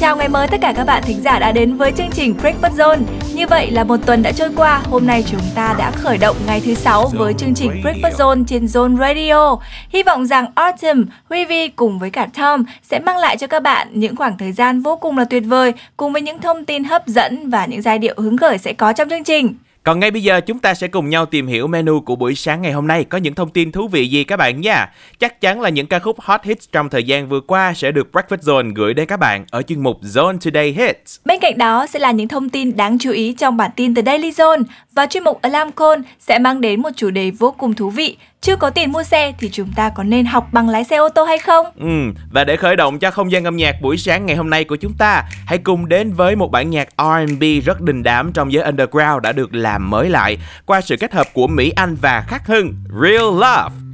Chào ngày mới tất cả các bạn thính giả đã đến với chương trình Breakfast Zone. Như vậy là một tuần đã trôi qua, hôm nay chúng ta đã khởi động ngày thứ sáu với chương trình Breakfast Zone trên Zone Radio. Hy vọng rằng Autumn, Huy Vi cùng với cả Tom sẽ mang lại cho các bạn những khoảng thời gian vô cùng là tuyệt vời cùng với những thông tin hấp dẫn và những giai điệu hứng khởi sẽ có trong chương trình. Còn ngay bây giờ chúng ta sẽ cùng nhau tìm hiểu menu của buổi sáng ngày hôm nay có những thông tin thú vị gì các bạn nha. Chắc chắn là những ca khúc hot hits trong thời gian vừa qua sẽ được Breakfast Zone gửi đến các bạn ở chuyên mục Zone Today Hits. Bên cạnh đó sẽ là những thông tin đáng chú ý trong bản tin The Daily Zone và chuyên mục Alarm Call sẽ mang đến một chủ đề vô cùng thú vị chưa có tiền mua xe thì chúng ta có nên học bằng lái xe ô tô hay không? Ừ, và để khởi động cho không gian âm nhạc buổi sáng ngày hôm nay của chúng ta, hãy cùng đến với một bản nhạc R&B rất đình đám trong giới underground đã được làm mới lại qua sự kết hợp của Mỹ Anh và Khắc Hưng, Real Love.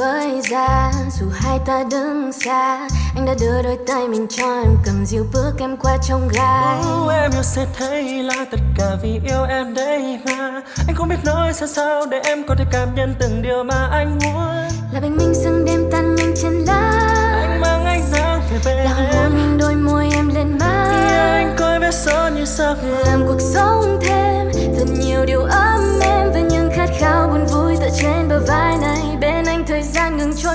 Với ra dù hai ta đứng xa Anh đã đưa đôi tay mình cho em cầm dịu bước em qua trong gai oh, Em yêu sẽ thấy là tất cả vì yêu em đây mà. Anh không biết nói sao sao để em có thể cảm nhận từng điều mà anh muốn. Là bình minh sương đêm tan nhanh trên lá Anh mang ánh nắng về bên Là hôn mình đôi môi em lên má. Yeah, Anh coi vết son như sao Làm cuộc sống thêm thật nhiều điều ấm em Và những khát khao buồn vui tựa trên bờ vai này bên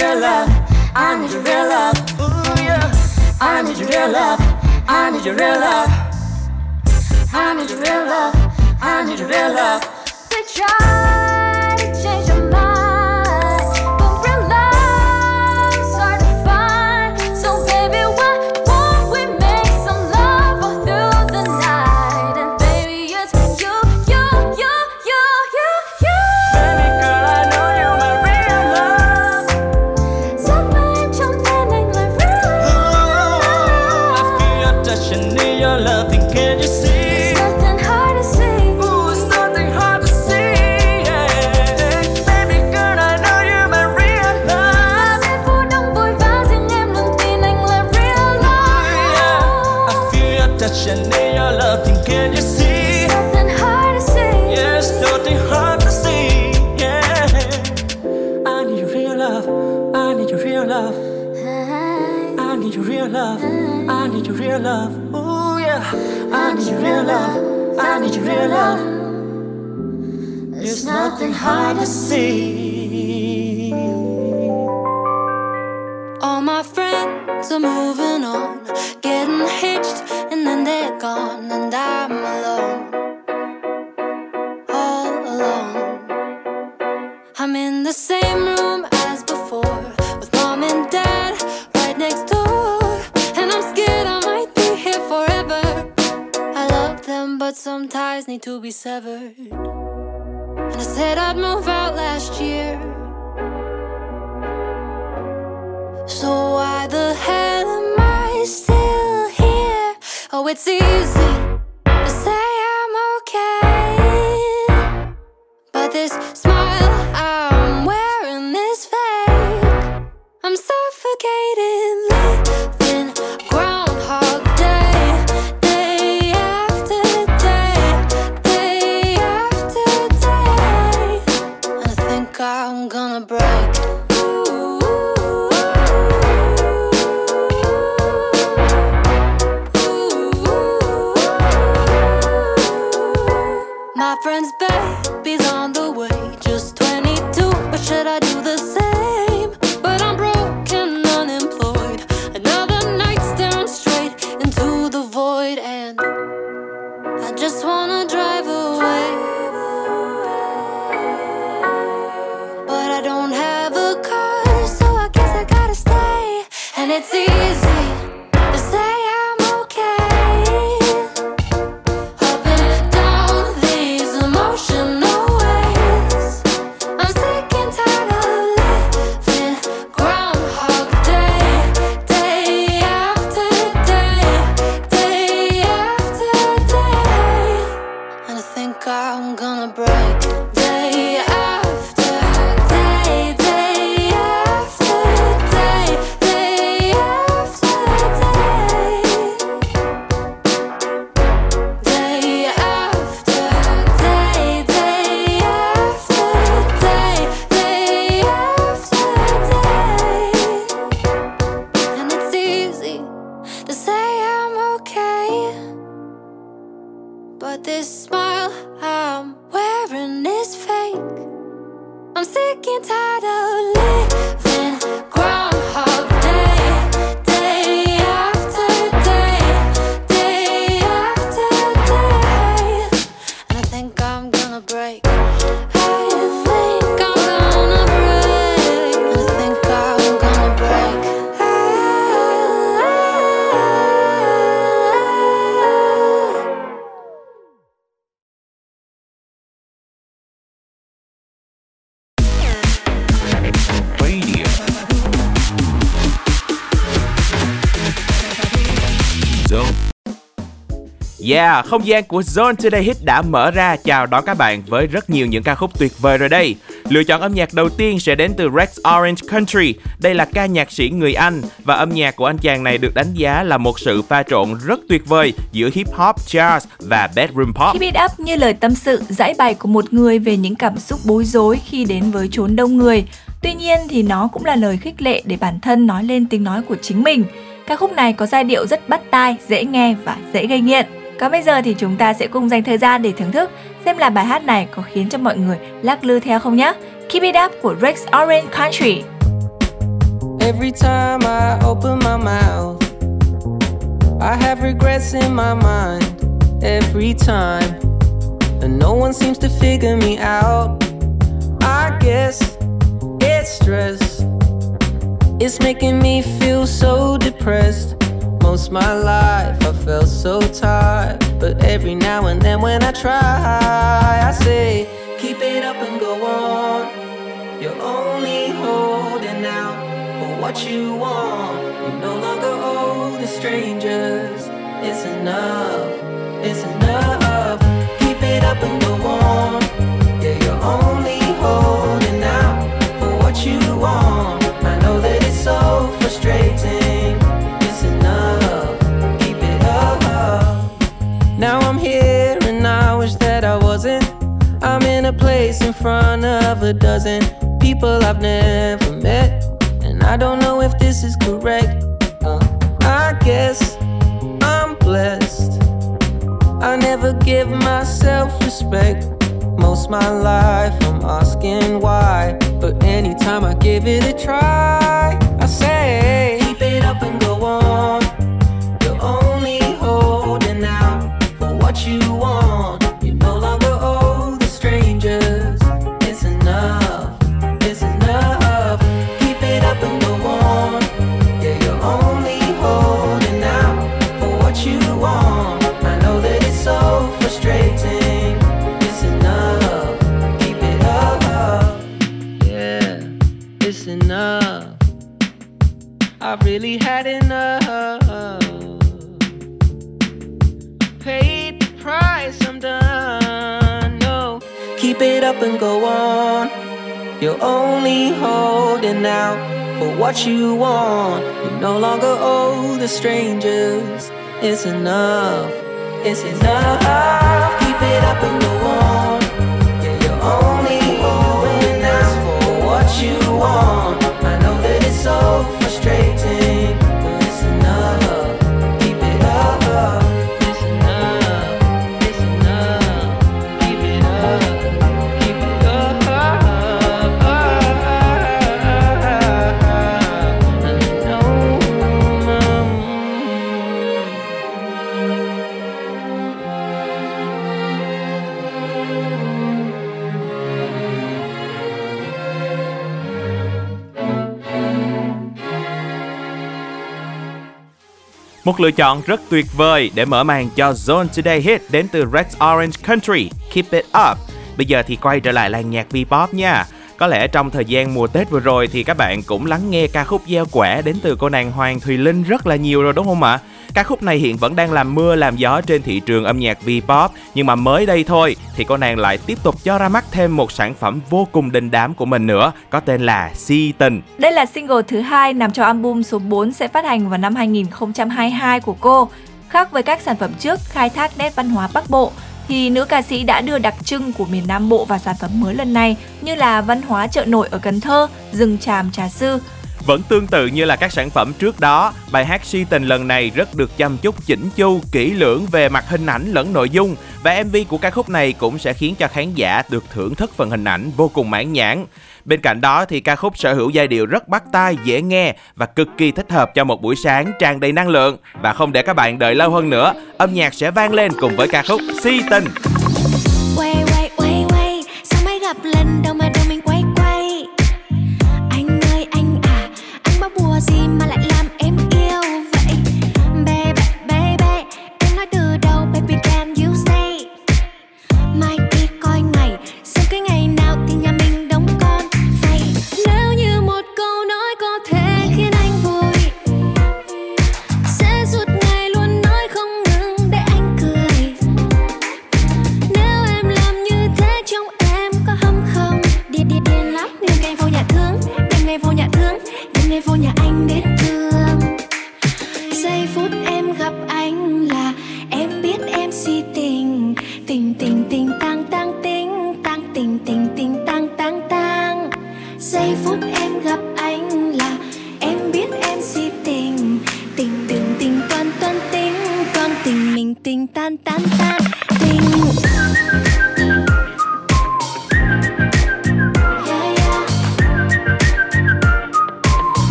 real love. I need your real love. Ooh yeah. I need your real love. I need your real love. I need your real love. I need your real love. Yeah, không gian của Zone Today Hit đã mở ra chào đón các bạn với rất nhiều những ca khúc tuyệt vời rồi đây. Lựa chọn âm nhạc đầu tiên sẽ đến từ Rex Orange Country. Đây là ca nhạc sĩ người Anh và âm nhạc của anh chàng này được đánh giá là một sự pha trộn rất tuyệt vời giữa hip hop, jazz và bedroom pop. Keep It Up như lời tâm sự, giải bày của một người về những cảm xúc bối rối khi đến với chốn đông người. Tuy nhiên thì nó cũng là lời khích lệ để bản thân nói lên tiếng nói của chính mình. Ca khúc này có giai điệu rất bắt tai, dễ nghe và dễ gây nghiện. Còn bây giờ thì chúng ta sẽ cùng dành thời gian để thưởng thức xem là bài hát này có khiến cho mọi người lắc lư theo không nhé. Keep It Up của Rex Orange Country. Every time I open my mouth, I have regrets in my mind. Every time, and no one seems to figure me out. I guess it's stress. It's making me feel so depressed. Most my life I felt so tired, but every now and then when I try, I say, keep it up and go on. You're only holding out for what you want. You no longer owe the strangers. It's enough. It's enough. Keep it up and go on. Yeah, you're only holding out for what you want. In in front of a dozen people I've never met. And I don't know if this is correct. Uh, I guess I'm blessed. I never give myself respect. Most my life I'm asking why. But anytime I give it a try, I say, keep it up and go on. You're only holding out for what you want. You no longer owe the strangers. It's enough. It's enough. Keep it up and go on. Yeah, you're only holding out for what you want. I know that it's so Một lựa chọn rất tuyệt vời để mở màn cho Zone Today Hit đến từ Rex Orange Country, Keep It Up. Bây giờ thì quay trở lại làng nhạc V-pop nha. Có lẽ trong thời gian mùa Tết vừa rồi thì các bạn cũng lắng nghe ca khúc gieo quẻ đến từ cô nàng Hoàng Thùy Linh rất là nhiều rồi đúng không ạ? Ca khúc này hiện vẫn đang làm mưa làm gió trên thị trường âm nhạc V-pop nhưng mà mới đây thôi thì cô nàng lại tiếp tục cho ra mắt thêm một sản phẩm vô cùng đình đám của mình nữa có tên là Si Tình. Đây là single thứ hai nằm trong album số 4 sẽ phát hành vào năm 2022 của cô. Khác với các sản phẩm trước khai thác nét văn hóa Bắc Bộ, thì nữ ca sĩ đã đưa đặc trưng của miền Nam Bộ vào sản phẩm mới lần này như là văn hóa chợ nổi ở Cần Thơ, rừng tràm trà sư. Vẫn tương tự như là các sản phẩm trước đó, bài hát Si Tình lần này rất được chăm chút chỉnh chu, kỹ lưỡng về mặt hình ảnh lẫn nội dung và MV của ca khúc này cũng sẽ khiến cho khán giả được thưởng thức phần hình ảnh vô cùng mãn nhãn. Bên cạnh đó thì ca khúc sở hữu giai điệu rất bắt tai, dễ nghe và cực kỳ thích hợp cho một buổi sáng tràn đầy năng lượng. Và không để các bạn đợi lâu hơn nữa, âm nhạc sẽ vang lên cùng với ca khúc Si Tình.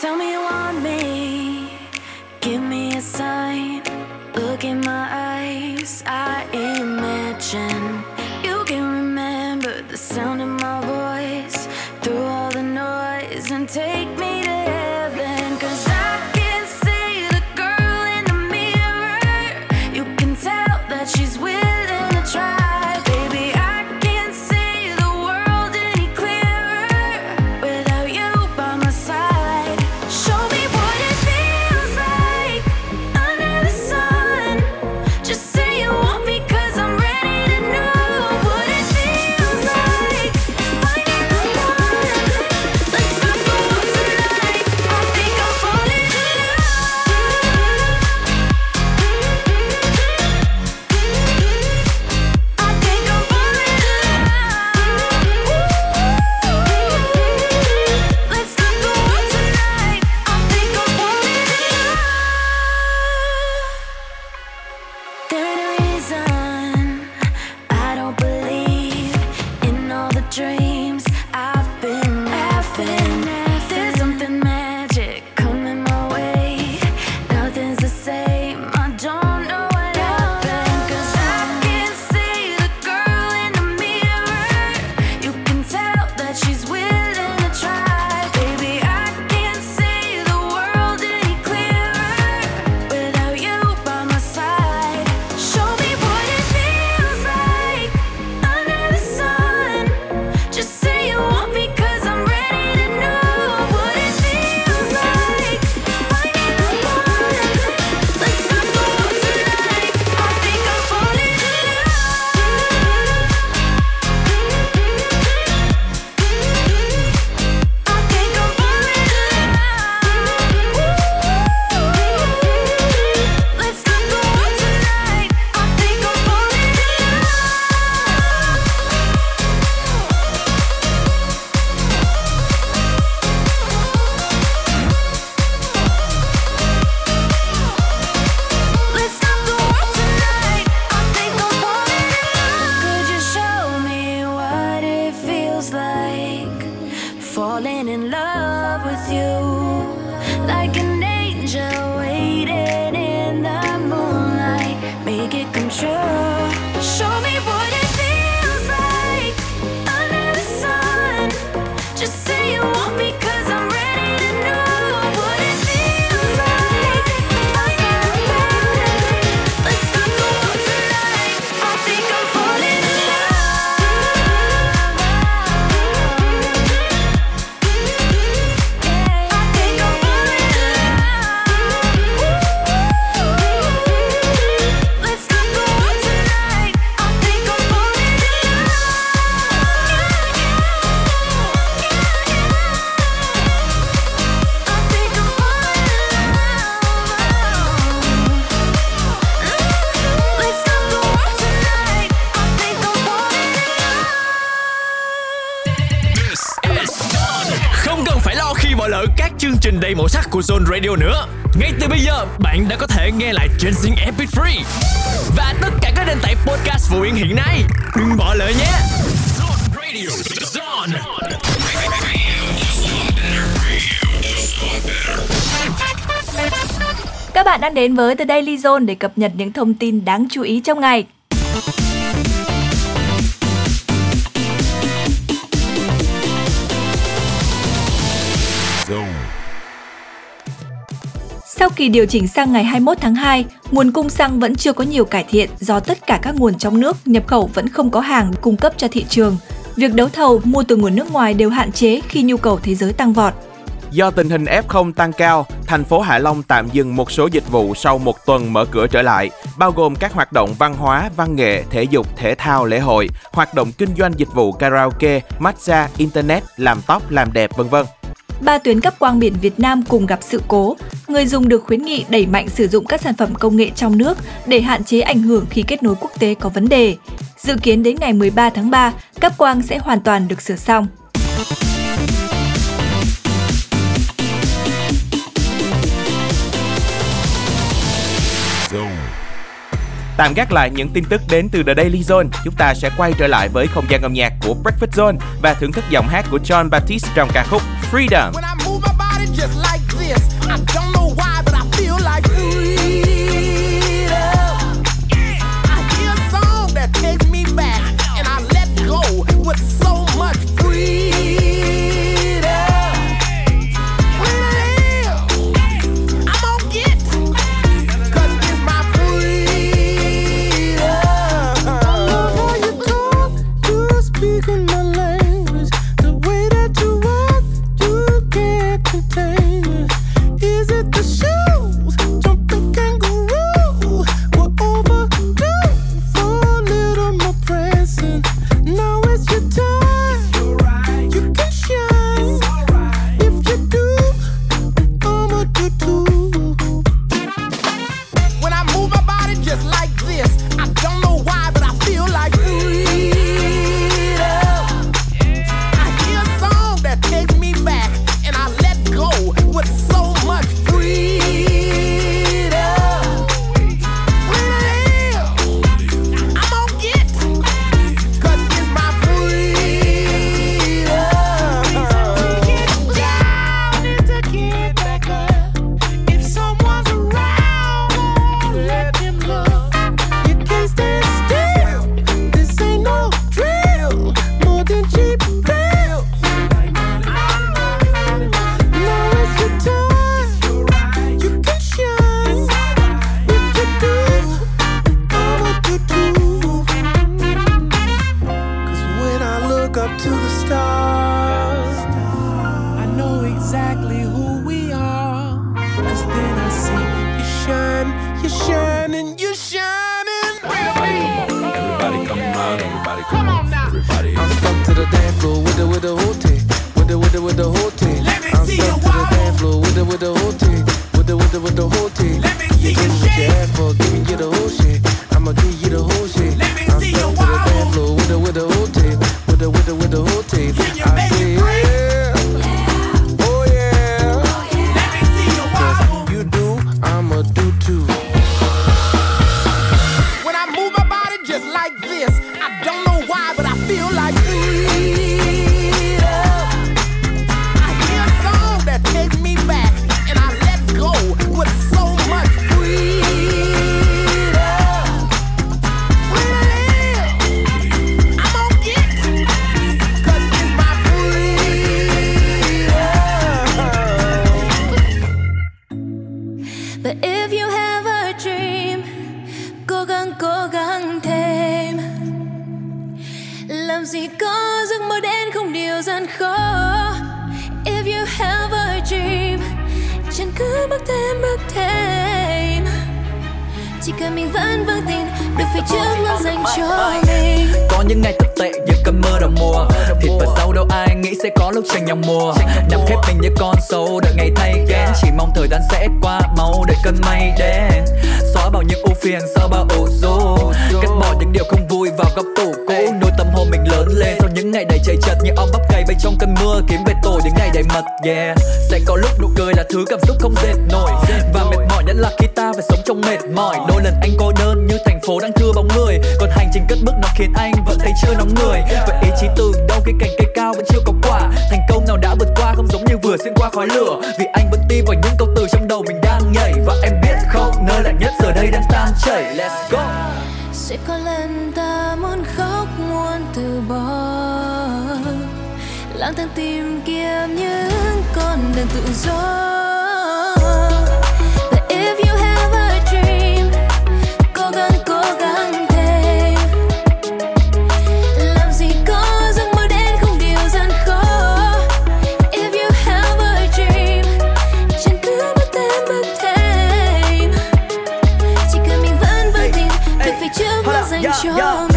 Tell me you want me, give me a sign. Look in my eyes, I imagine Zone Radio nữa. Ngay từ bây giờ, bạn đã có thể nghe lại trên Zing Epic Free và tất cả các nền tảng podcast phổ biến hiện nay. Đừng bỏ lỡ nhé. Zone Radio, Zone. Các bạn đang đến với The Daily Zone để cập nhật những thông tin đáng chú ý trong ngày. Sau kỳ điều chỉnh sang ngày 21 tháng 2, nguồn cung xăng vẫn chưa có nhiều cải thiện do tất cả các nguồn trong nước nhập khẩu vẫn không có hàng cung cấp cho thị trường. Việc đấu thầu mua từ nguồn nước ngoài đều hạn chế khi nhu cầu thế giới tăng vọt. Do tình hình F0 tăng cao, thành phố Hạ Long tạm dừng một số dịch vụ sau một tuần mở cửa trở lại, bao gồm các hoạt động văn hóa, văn nghệ, thể dục, thể thao, lễ hội, hoạt động kinh doanh dịch vụ karaoke, massage, internet, làm tóc, làm đẹp, vân vân. Ba tuyến cấp quang biển Việt Nam cùng gặp sự cố. Người dùng được khuyến nghị đẩy mạnh sử dụng các sản phẩm công nghệ trong nước để hạn chế ảnh hưởng khi kết nối quốc tế có vấn đề. Dự kiến đến ngày 13 tháng 3, cấp quang sẽ hoàn toàn được sửa xong. Tạm gác lại những tin tức đến từ The Daily Zone, chúng ta sẽ quay trở lại với không gian âm nhạc của Breakfast Zone và thưởng thức giọng hát của John Baptiste trong ca khúc Freedom. When I move my body just like this, I don't know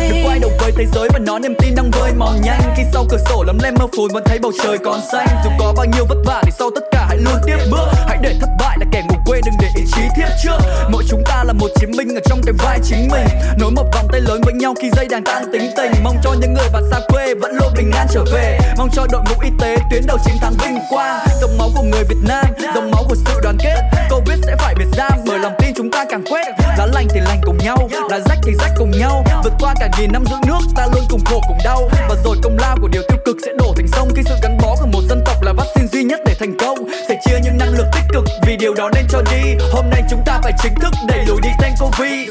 mình quay đầu với thế giới và nó niềm tin đang vơi mòn nhanh. Khi sau cửa sổ lấm lem mơ phùn vẫn thấy bầu trời còn xanh. Dù có bao nhiêu vất vả thì sau tất cả hãy luôn tiếp bước. Hãy để thất bại là kẻ ngủ quên đừng để ý chí thiết trước. Mỗi chúng ta là một chiến binh ở trong cái vai chính mình. Nối một vòng tay lớn với nhau khi dây đàn tan tính tình. Mong cho những người bạn xa quê vẫn luôn bình an trở về. Mong cho đội ngũ y tế tuyến đầu chiến thắng vinh quang. Dòng máu của người Việt Nam, dòng máu của sự đoàn kết. Covid sẽ phải biệt giam bởi lòng tin chúng ta càng quét. Lá lành thì lành cùng nhau, lá rách thì rách cùng nhau. Vượt qua cả nghìn năm giữ nước ta luôn cùng khổ cùng đau. Và rồi công lao của điều tiêu cực sẽ đổ thành sông Khi sự gắn bó của một dân tộc là vaccine duy nhất để thành công. Sẽ chia những năng lượng tích cực vì điều đó nên cho đi. Hôm nay chúng ta phải chính thức đẩy lùi đi tên Covid.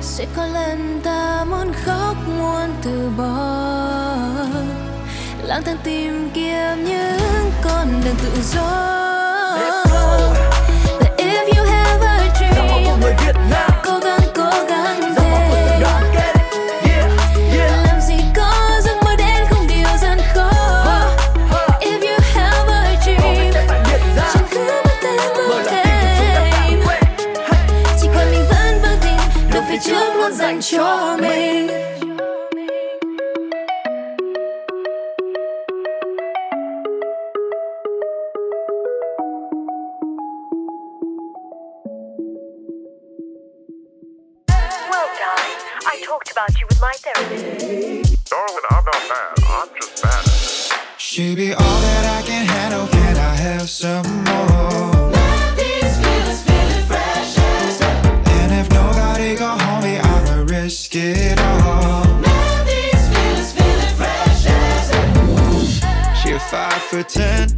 Sẽ có lần ta muốn khóc muốn từ bỏ. Lang thang tìm kiếm những con đường tự do. But if you have a dream người Việt Nam trước luôn dành Well, darling, I talked about you with my therapist. Darling, I'm not mad. I'm just mad. She be all that I can handle. Can I have some more? Risk it all. She a five foot ten.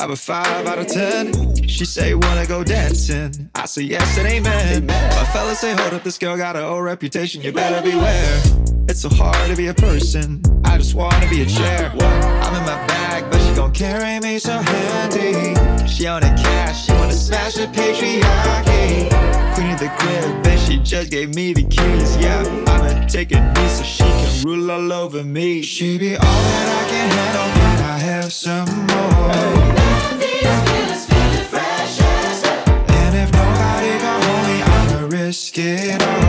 I'm a five out of ten. She say wanna go dancing. I say yes and amen. My fellas say hold up, this girl got her old reputation. You better beware. It's so hard to be a person. I just wanna be a chair. I'm in my bag, but she gon' carry me so handy. She on the cash, she wanna smash the patriarchy. Queen of the crib, and she just gave me the keys. Yeah, I'ma take a knee so she can rule all over me. She be all that I can handle. Can I have some more? And if nobody hold me, I'ma risk it all.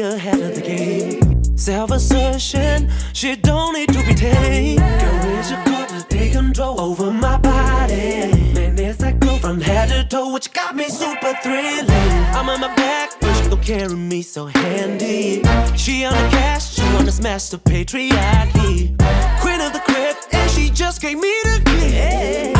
Ahead of the game. Self assertion, she don't need to be tamed. Girl, is your good to take control over my body. Man, there's that glow from head to toe, which got me super thrilling. I'm on my back, but she don't carry me so handy. She on the cash, she wanna smash the patriarchy. Queen of the crib, and she just gave me the key.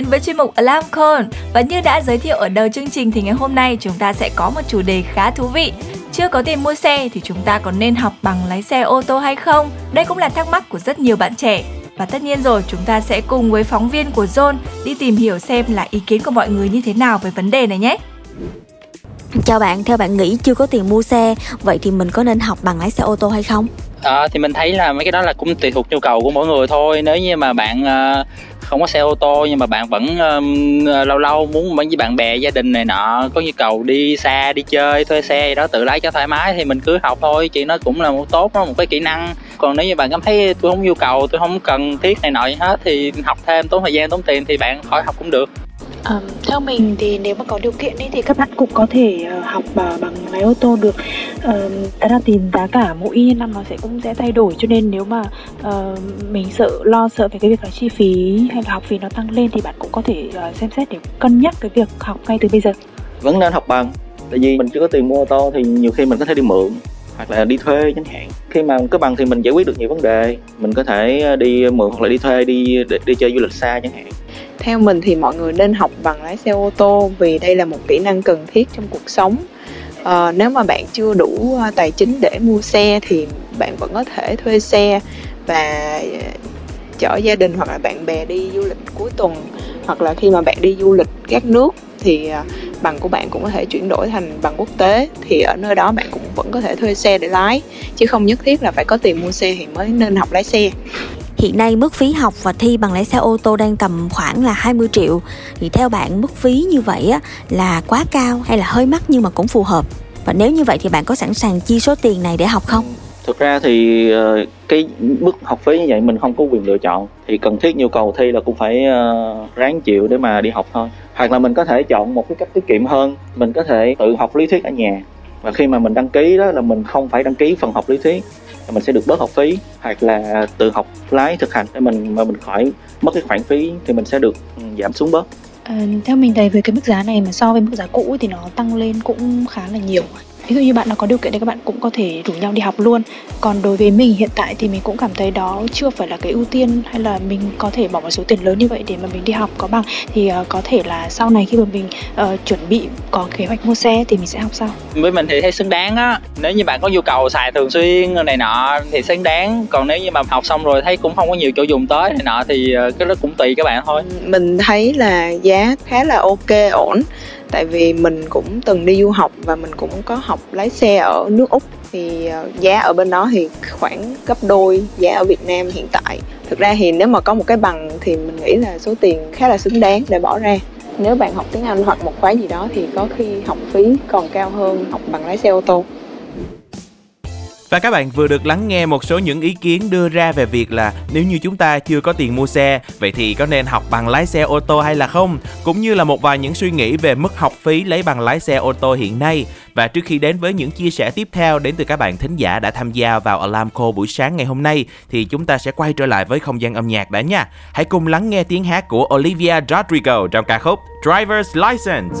Đến với chuyên mục Alarm Call Và như đã giới thiệu ở đầu chương trình thì ngày hôm nay chúng ta sẽ có một chủ đề khá thú vị Chưa có tiền mua xe thì chúng ta có nên học bằng lái xe ô tô hay không? Đây cũng là thắc mắc của rất nhiều bạn trẻ và tất nhiên rồi, chúng ta sẽ cùng với phóng viên của Zone đi tìm hiểu xem là ý kiến của mọi người như thế nào về vấn đề này nhé. Chào bạn, theo bạn nghĩ chưa có tiền mua xe, vậy thì mình có nên học bằng lái xe ô tô hay không? À, thì mình thấy là mấy cái đó là cũng tùy thuộc nhu cầu của mỗi người thôi nếu như mà bạn uh, không có xe ô tô nhưng mà bạn vẫn um, lâu lâu muốn với bạn bè gia đình này nọ có nhu cầu đi xa đi chơi thuê xe gì đó tự lái cho thoải mái thì mình cứ học thôi chị nó cũng là một tốt đó, một cái kỹ năng. Còn nếu như bạn cảm thấy tôi không nhu cầu tôi không cần thiết này nọ gì hết thì học thêm tốn thời gian tốn tiền thì bạn khỏi học cũng được. Um, theo mình thì nếu mà có điều kiện ý, thì các bạn cũng có thể uh, học uh, bằng lái ô tô được um, Thật ra thì giá cả mỗi năm nó sẽ cũng sẽ thay đổi cho nên nếu mà uh, mình sợ lo sợ về cái việc là chi phí hay là học phí nó tăng lên thì bạn cũng có thể uh, xem xét để cân nhắc cái việc học ngay từ bây giờ. Vẫn nên học bằng tại vì mình chưa có tiền mua ô tô thì nhiều khi mình có thể đi mượn hoặc là đi thuê chẳng hạn. Khi mà có bằng thì mình giải quyết được nhiều vấn đề. Mình có thể đi mượn hoặc là đi thuê đi đi, đi chơi du lịch xa chẳng hạn. Theo mình thì mọi người nên học bằng lái xe ô tô vì đây là một kỹ năng cần thiết trong cuộc sống uh, nếu mà bạn chưa đủ ờ, tài chính để mua xe thì bạn vẫn có thể thuê xe và ờ, chở gia đình hoặc là bạn bè đi du lịch cuối tuần. Hoặc là khi mà bạn đi du lịch các nước thì bằng của bạn cũng có thể chuyển đổi thành bằng quốc tế. Thì ở nơi đó bạn cũng vẫn có thể thuê xe để lái chứ không nhất thiết là phải có tiền mua xe thì mới nên học lái xe. Hiện nay mức phí học và thi bằng lái xe ô tô đang tầm khoảng là 20 triệu. Thì theo bạn mức phí như vậy á, là quá cao hay là hơi mắc nhưng mà cũng phù hợp? Và nếu như vậy thì bạn có sẵn sàng chi số tiền này để học không? Thực ra thì ờ, cái mức học phí như vậy mình không có quyền lựa chọn. Thì cần thiết nhu cầu thi là cũng phải ờ, ráng chịu để mà đi học thôi. Hoặc là mình có thể chọn một cái cách tiết kiệm hơn. Mình có thể tự học lý thuyết ở nhà. Và khi mà mình đăng ký đó là mình không phải đăng ký phần học lý thuyết mình sẽ được bớt học phí hoặc là tự học lái thực hành để mình mà mình khỏi mất cái khoản phí thì mình sẽ được ừ, giảm xuống bớt. À, theo mình thấy với cái mức giá này mà so với mức giá cũ thì nó tăng lên cũng khá là nhiều ví dụ như bạn nào có điều kiện thì các bạn cũng có thể rủ nhau đi học luôn. Còn đối với mình hiện tại thì mình cũng cảm thấy đó chưa phải là cái ưu tiên hay là mình có thể bỏ một số tiền lớn như vậy để mà mình đi học có bằng. Thì uh, có thể là sau này khi mà mình uh, chuẩn bị có kế hoạch mua xe thì mình sẽ học sau. Với mình thì thấy xứng đáng á. Nếu như bạn có nhu cầu xài thường xuyên này nọ thì xứng đáng. Còn nếu như mà học xong rồi thấy cũng không có nhiều chỗ dùng tới này nọ thì cái đó cũng tùy các bạn thôi. Mình thấy là giá khá là ok ổn. Tại vì mình cũng từng đi du học và mình cũng có học lái xe ở nước úc thì ờ, giá ở bên đó thì khoảng gấp đôi giá ở việt nam hiện tại. Thực ra thì nếu mà có một cái bằng thì mình nghĩ là số tiền khá là xứng đáng để bỏ ra. Nếu bạn học tiếng anh hoặc một khóa gì đó thì có khi học phí còn cao hơn học bằng lái xe ô tô và các bạn vừa được lắng nghe một số những ý kiến đưa ra về việc là nếu như chúng ta chưa có tiền mua xe, vậy thì có nên học bằng lái xe ô tô hay là không? Cũng như là một vài những suy nghĩ về mức học phí lấy bằng lái xe ô tô hiện nay. Và trước khi đến với những chia sẻ tiếp theo đến từ các bạn thính giả đã tham gia vào Alarm Call buổi sáng ngày hôm nay thì chúng ta sẽ quay trở lại với không gian âm nhạc đã nha. Hãy cùng lắng nghe tiếng hát của Olivia Rodrigo trong ca khúc Driver's License.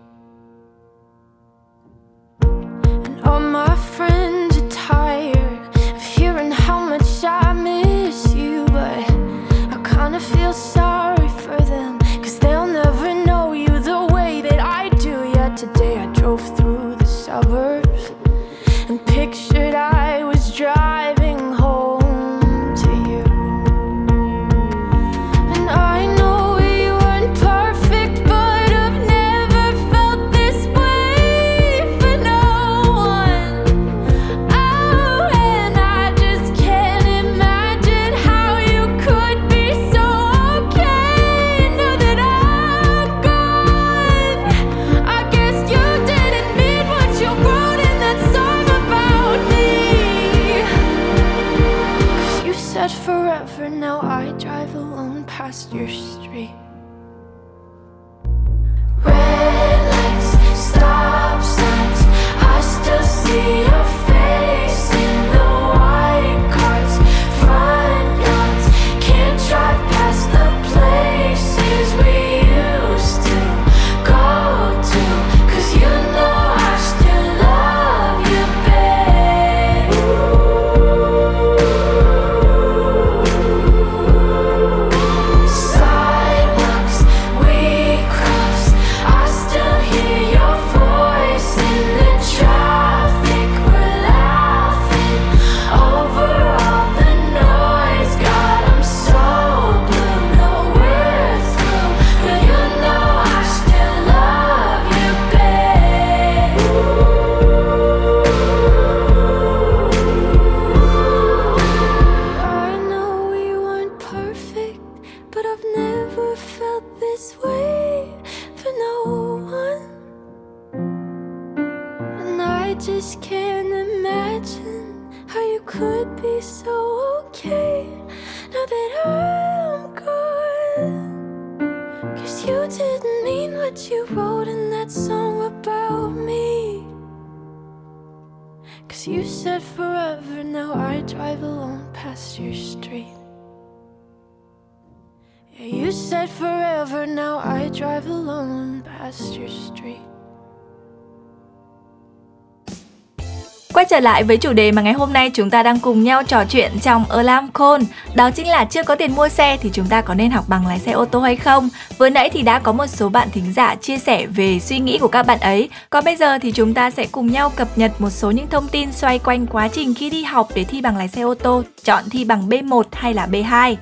Trở lại với chủ đề mà ngày hôm nay chúng ta đang cùng nhau trò chuyện trong Alarm Call Đó chính là chưa có tiền mua xe thì chúng ta có nên học bằng lái xe ô tô hay không Vừa nãy thì đã có một số bạn thính giả chia sẻ về suy nghĩ của các bạn ấy Còn bây giờ thì chúng ta sẽ cùng nhau cập nhật một số những thông tin xoay quanh quá trình khi đi học để thi bằng lái xe ô tô Chọn thi bằng B1 hay là B2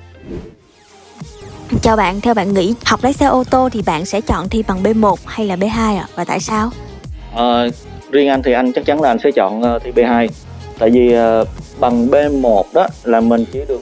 Chào bạn, theo bạn nghĩ học lái xe ô tô thì bạn sẽ chọn thi bằng B1 hay là B2 ạ? Và tại sao? Ờ, riêng anh thì anh chắc chắn là anh sẽ chọn uh, thi B2 tại vì uh, bằng B1 đó là mình chỉ được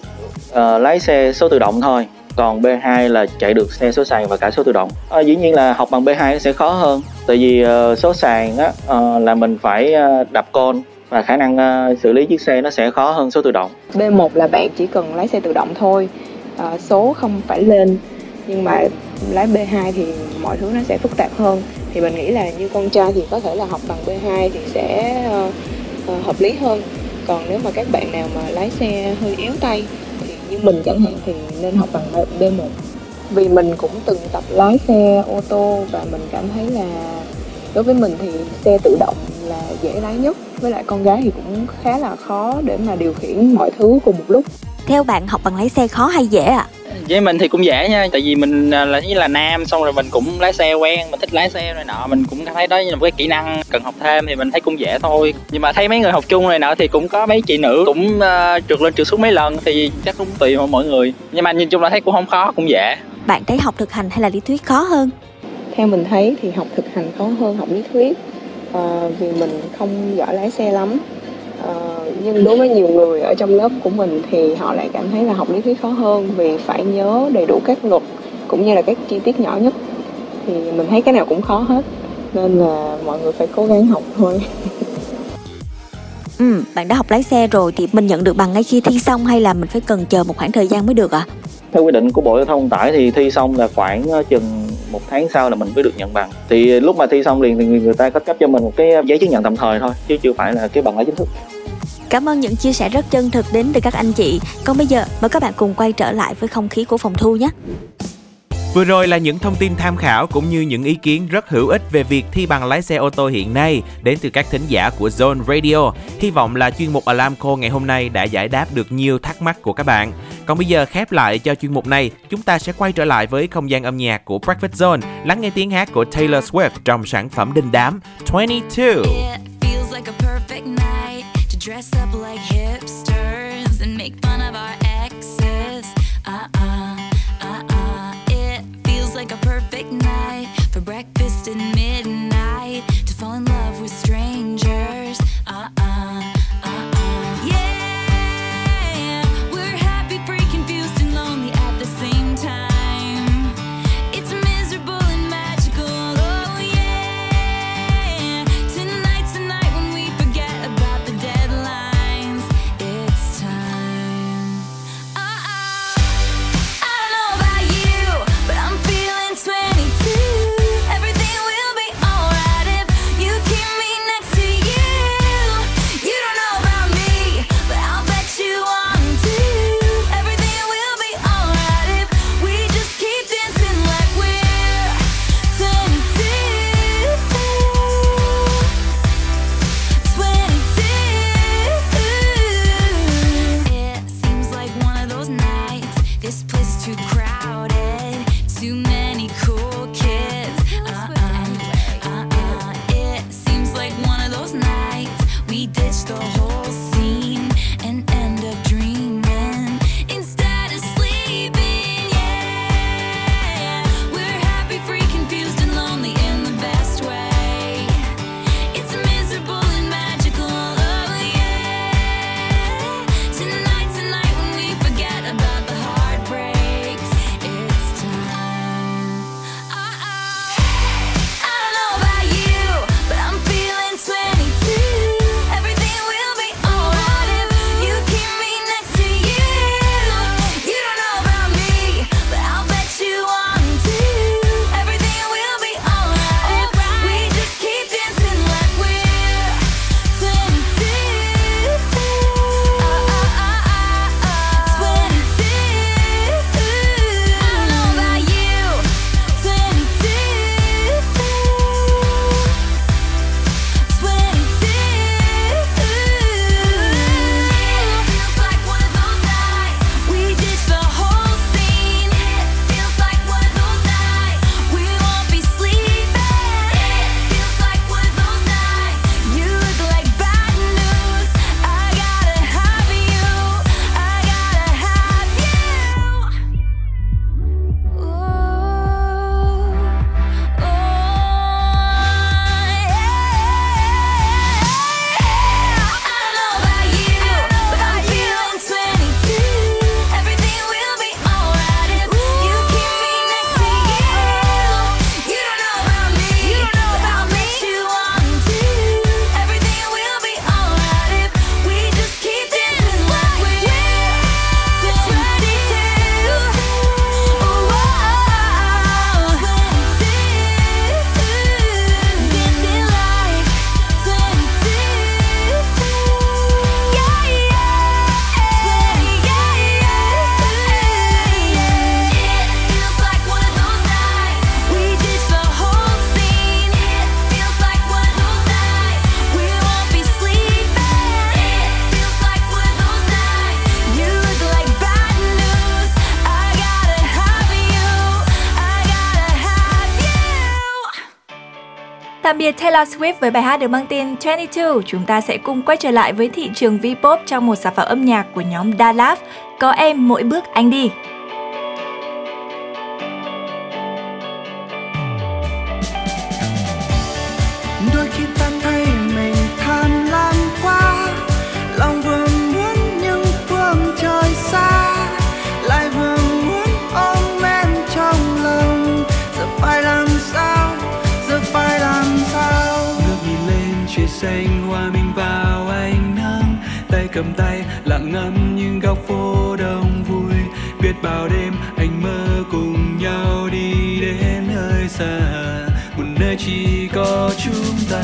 uh, lái xe số tự động thôi. Còn B2 là chạy được xe số sàn và cả số tự động. Ờ, dĩ nhiên là học bằng B2 sẽ khó hơn. Tại vì uh, số sàn á uh, là mình phải uh, đập côn và khả năng uh, xử lý chiếc xe nó sẽ khó hơn số tự động. B1 là bạn chỉ cần lái xe tự động thôi. Uh, số không phải lên. Nhưng mà lái B2 thì mọi thứ nó sẽ phức tạp hơn thì mình nghĩ là như con trai thì có thể là học bằng B2 thì sẽ uh, hợp lý hơn. Còn nếu mà các bạn nào mà lái xe hơi yếu tay thì như mình chẳng hạn thì nên học bằng B1 vì mình cũng từng tập lái xe ô tô và mình cảm thấy là đối với mình thì xe tự động là dễ lái nhất. Với lại con gái thì cũng khá là khó để mà điều khiển mọi thứ cùng một lúc. Theo bạn học bằng lái xe khó hay dễ ạ? Với mình thì cũng dễ nha tại vì mình à, là như là nam xong rồi mình cũng lái xe quen mình thích lái xe này nọ mình cũng thấy đó như là một cái kỹ năng cần học thêm thì mình thấy cũng dễ thôi. Nhưng mà thấy mấy người học chung này nọ thì cũng có mấy chị nữ cũng uh, trượt lên trượt xuống mấy lần thì chắc cũng tùy mỗi người. Nhưng mà nhìn chung là thấy cũng không khó cũng dễ. Bạn thấy học thực hành hay là lý thuyết khó hơn? theo mình thấy thì học thực hành khó hơn học lý thuyết Ờ, vì mình không giỏi lái xe lắm Ờ, nhưng đối với nhiều người ở trong lớp của mình thì họ lại cảm thấy là học lý thuyết khó hơn vì phải nhớ đầy đủ các luật cũng như là các chi tiết nhỏ nhất thì mình thấy cái nào cũng khó hết nên là mọi người phải cố gắng học thôi Ừ, bạn đã học lái xe rồi thì mình nhận được bằng ngay khi thi xong hay là mình phải cần chờ một khoảng thời gian mới được ạ? Theo quy định của bộ giao thông vận tải thì thi xong là khoảng ờ, chừng một tháng sau là mình mới được nhận bằng thì lúc mà thi xong liền thì người người ta có cấp cho mình một cái giấy chứng nhận tạm thời thôi, chứ chưa phải là cái bằng lái chính thức Cảm ơn những chia sẻ rất chân thực đến từ các anh chị. Còn bây giờ mời các bạn cùng quay trở lại với không khí của phòng thu nhé. Vừa rồi là những thông tin tham khảo cũng như những ý kiến rất hữu ích về việc thi bằng lái xe ô tô hiện nay đến từ các thính giả của Zone Radio. Hy vọng là chuyên mục Alamco ngày hôm nay đã giải đáp được nhiều thắc mắc của các bạn. Còn bây giờ khép lại cho chuyên mục này, chúng ta sẽ quay trở lại với không gian âm nhạc của Breakfast Zone, lắng nghe tiếng hát của Taylor Swift trong sản phẩm đình đám 22. Feels Taylor Swift với bài hát được mang tên 22. Chúng ta sẽ cùng quay trở lại với thị trường V-pop trong một sản phẩm âm nhạc của nhóm Da Love, Có em mỗi bước anh đi. Xanh hòa mình vào ánh nắng. Tay cầm tay, lặng ngắm những góc phố đông vui. Biết bao đêm anh mơ cùng nhau đi đến nơi xa. Một nơi chỉ có chúng ta.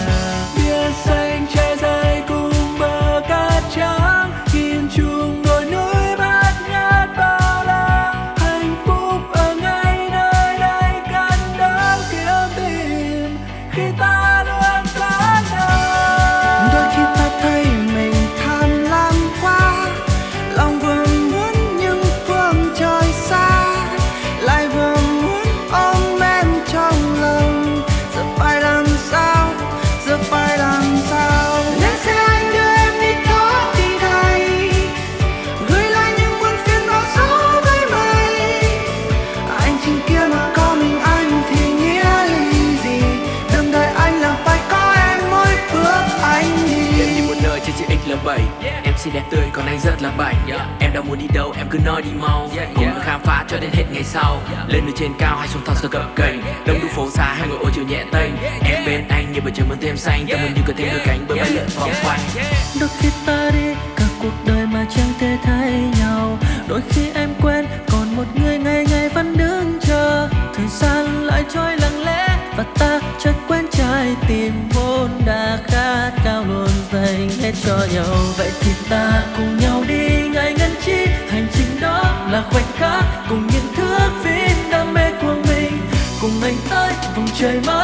Là bảnh Em đang muốn đi đâu em cứ nói đi mau. Cùng nhau khám phá cho đến hết ngày sau. Lên nơi trên cao hay xuống thon sơ cỡ cành. Đông đủ phố xa hay ngồi ô chiều nhẹ tênh. Em bên anh như bầu trời mơn thêm xanh. Tâm hồn như cần thêm đôi cánh bởi bay lượn vòng quanh. đôi khi ta đi cả cuộc đời mà chẳng thể thấy nhau. Đôi khi em quên còn một người ngày ngày vẫn đứng chờ. Thời gian lại trôi lặng lẽ và ta chợt quên trái tim vốn đã khát khao luôn dành hết cho nhau. Vậy thì ta cùng nhau khoảnh khắc cùng những thước phim đam mê của mình. Cùng anh tới vòng trời mới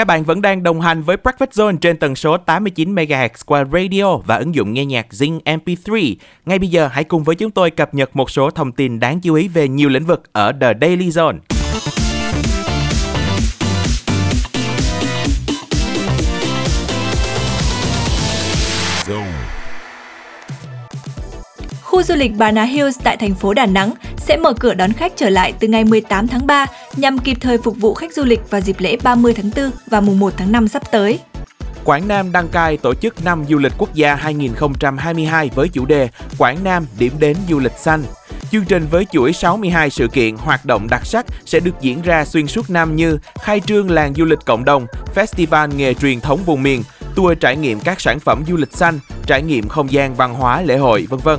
Các bạn vẫn đang đồng hành với Breakfast Zone trên tần số 89 MHz qua radio và ứng dụng nghe nhạc Zing MP3. Ngay bây giờ, hãy cùng với chúng tôi cập nhật một số thông tin đáng chú ý về nhiều lĩnh vực ở The Daily Zone. Khu du lịch Bana Hills tại thành phố Đà Nẵng sẽ mở cửa đón khách trở lại từ ngày 18 tháng 3 nhằm kịp thời phục vụ khách du lịch vào dịp lễ 30 tháng 4 và mùng 1 tháng 5 sắp tới. Quảng Nam đăng cai tổ chức năm du lịch quốc gia 2022 với chủ đề Quảng Nam điểm đến du lịch xanh. Chương trình với chuỗi 62 sự kiện hoạt động đặc sắc sẽ được diễn ra xuyên suốt năm như khai trương làng du lịch cộng đồng, festival nghề truyền thống vùng miền, tour trải nghiệm các sản phẩm du lịch xanh, trải nghiệm không gian văn hóa lễ hội, vân vân.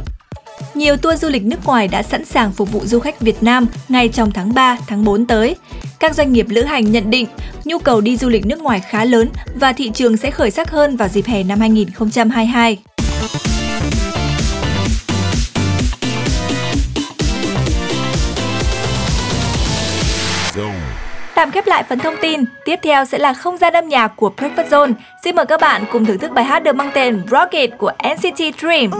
Nhiều tour du lịch nước ngoài đã sẵn sàng phục vụ du khách Việt Nam ngay trong tháng 3, tháng 4 tới. Các doanh nghiệp lữ hành nhận định nhu cầu đi du lịch nước ngoài khá lớn và thị trường sẽ khởi sắc hơn vào dịp hè năm 2022. Tạm khép lại phần thông tin, tiếp theo sẽ là không gian âm nhạc của Breakfast Zone. Xin mời các bạn cùng thưởng thức bài hát được mang tên Rocket của NCT Dream.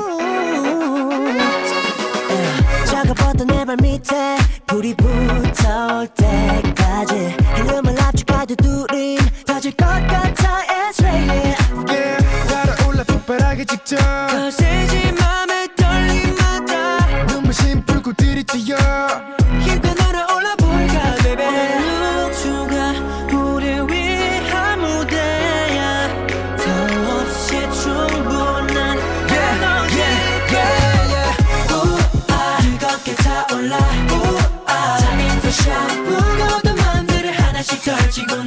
작아봤던 내 발밑에 불이 붙어올 때까지 헬륨을 압축해도 둘이 터질 것 같아 It's raining Yeah 달아올라 폭발하기 직전. 거세지 맘의 떨림마다 눈부신 불꽃들이 튀어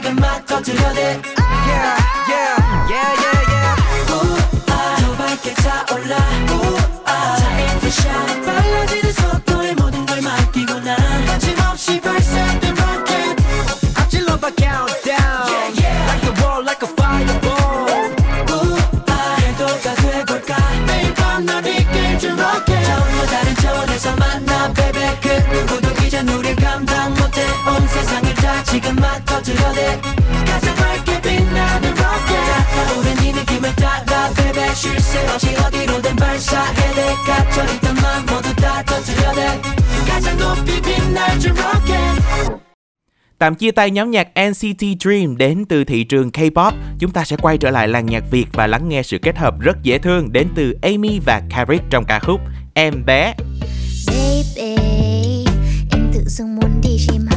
지금 막 터뜨려 대 yeah. Tạm chia tay nhóm nhạc NCT Dream đến từ thị trường K-pop, chúng ta sẽ quay trở lại làng nhạc Việt và lắng nghe sự kết hợp rất dễ thương đến từ Amy và Karik trong ca khúc Em bé. Baby, em tự dưng muốn đi chim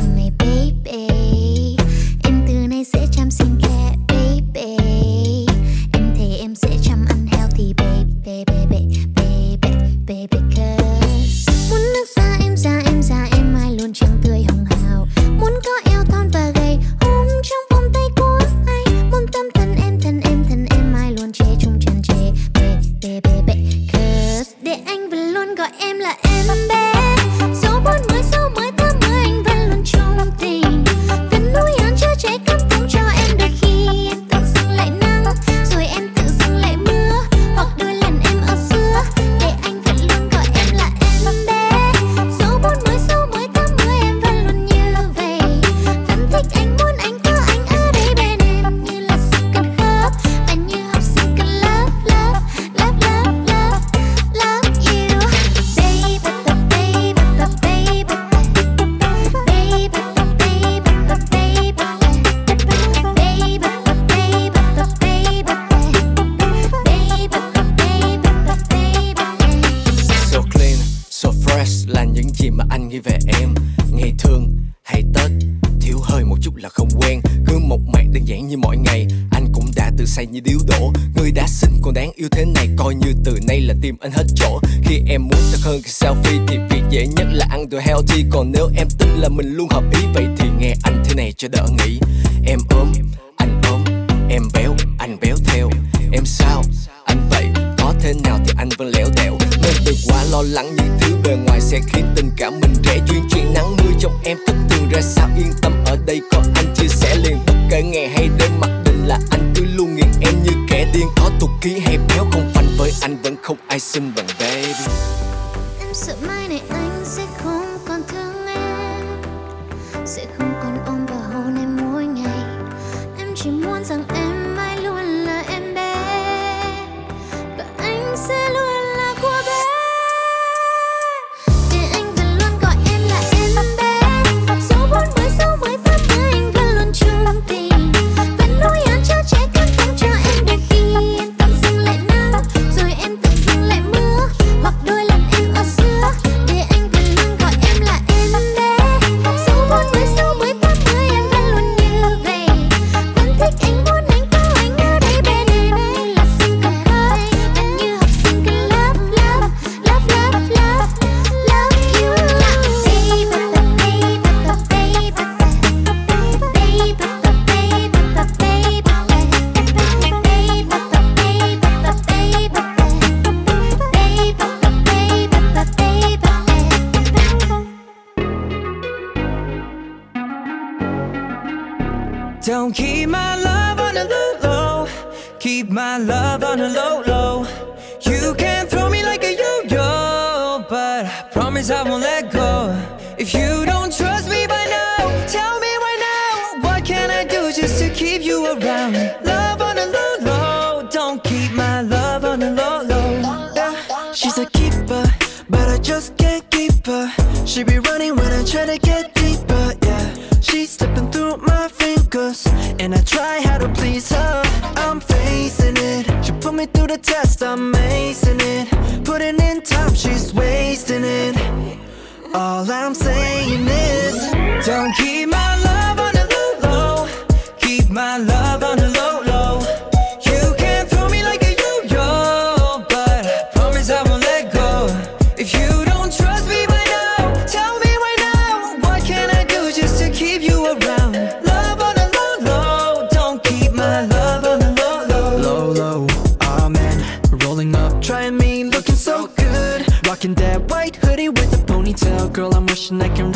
baby cause. say như điếu đổ. Người đã xinh còn đáng yêu thế này Coi như từ nay là tìm anh hết chỗ. Khi em muốn thật hơn cái selfie Thì việc dễ nhất là ăn đồ healthy. Còn nếu em tin là mình luôn hợp ý Vậy thì nghe anh thế này cho đỡ nghĩ. Em ốm, anh ốm Em béo, anh béo theo. Em sao, anh vậy? Có thế nào thì anh vẫn léo đẻo? Nên đừng quá lo lắng những thứ bề ngoài Sẽ khiến tình cảm mình rẻ duyên. Chuyện nắng mưa trong em thích thường ra sao Yên tâm. Ở đây có anh chia sẻ liền Bất kể ngày hay đêm điên có tục ký hay béo không phanh với anh vẫn không ai xinh bằng baby. Em sợ mai này anh sẽ không còn thương em. Sẽ không còn ôm và hôn em mỗi ngày. Em chỉ muốn rằng em mãi luôn là em bé. Và anh sẽ luôn Don't keep my love on the low low. Keep my love on the low low. You can throw me like a yo-yo, but I promise I won't let go. If you don't trust me by now, tell me right now. What can I do just to keep you around? Love on the low low. Don't keep my love on the low low. Yeah, she's a keeper, but I just can't keep her. She be running when I try to get deeper. Yeah, she's slipping through my and I try how to please her. I'm facing it. She put me through the test. I'm acing it. Putting in time, she's wasting it. All I'm saying is, Don't keep my girl. I'm wishing I can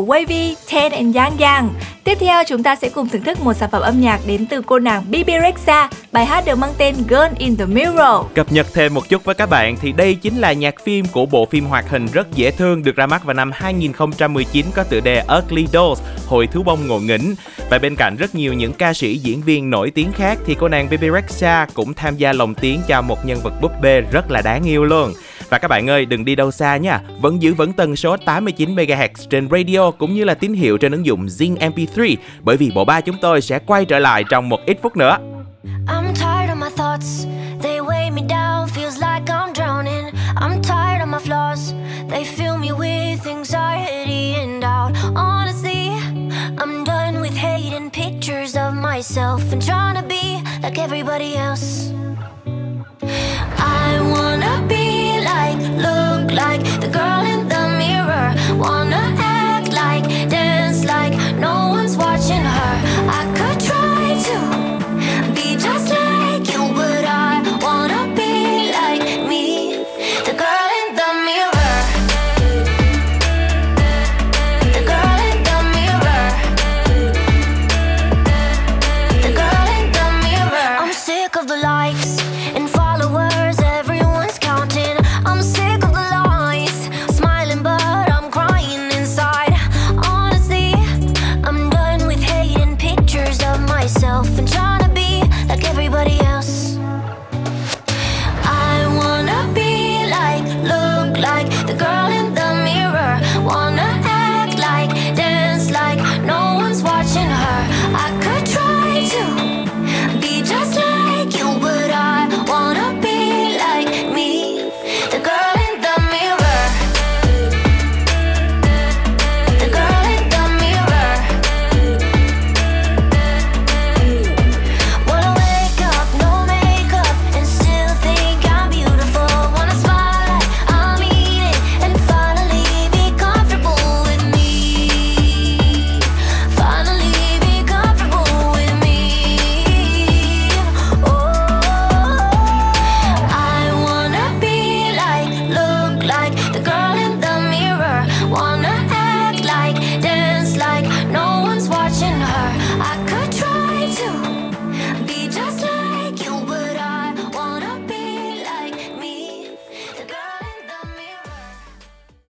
của Wavy, Ten and Yang Yang. Tiếp theo chúng ta sẽ cùng thưởng thức một sản phẩm âm nhạc đến từ cô nàng Bibi Rexha. Bài hát được mang tên Girl in the Mirror. Cập nhật thêm một chút với các bạn thì đây chính là nhạc phim của bộ phim hoạt hình rất dễ thương được ra mắt vào năm 2019 có tựa đề Ugly Dolls, Hội thú bông ngộ nghĩnh. Và bên cạnh rất nhiều những ca sĩ diễn viên nổi tiếng khác thì cô nàng Bibi Rexha cũng tham gia lồng tiếng cho một nhân vật búp bê rất là đáng yêu luôn. Và các bạn ơi, đừng đi đâu xa nha. Vẫn giữ vững tần số 89 MHz trên radio cũng như là tín hiệu trên ứng dụng Zing MP3 bởi vì bộ ba chúng tôi sẽ quay trở lại trong một ít phút nữa. I'm tired of my thoughts, they weigh me down, feels like I'm drowning. I'm tired of my flaws, they fill me with anxiety and doubt. Honestly, I'm done with hating pictures of myself and trying to be like everybody else. I wanna be.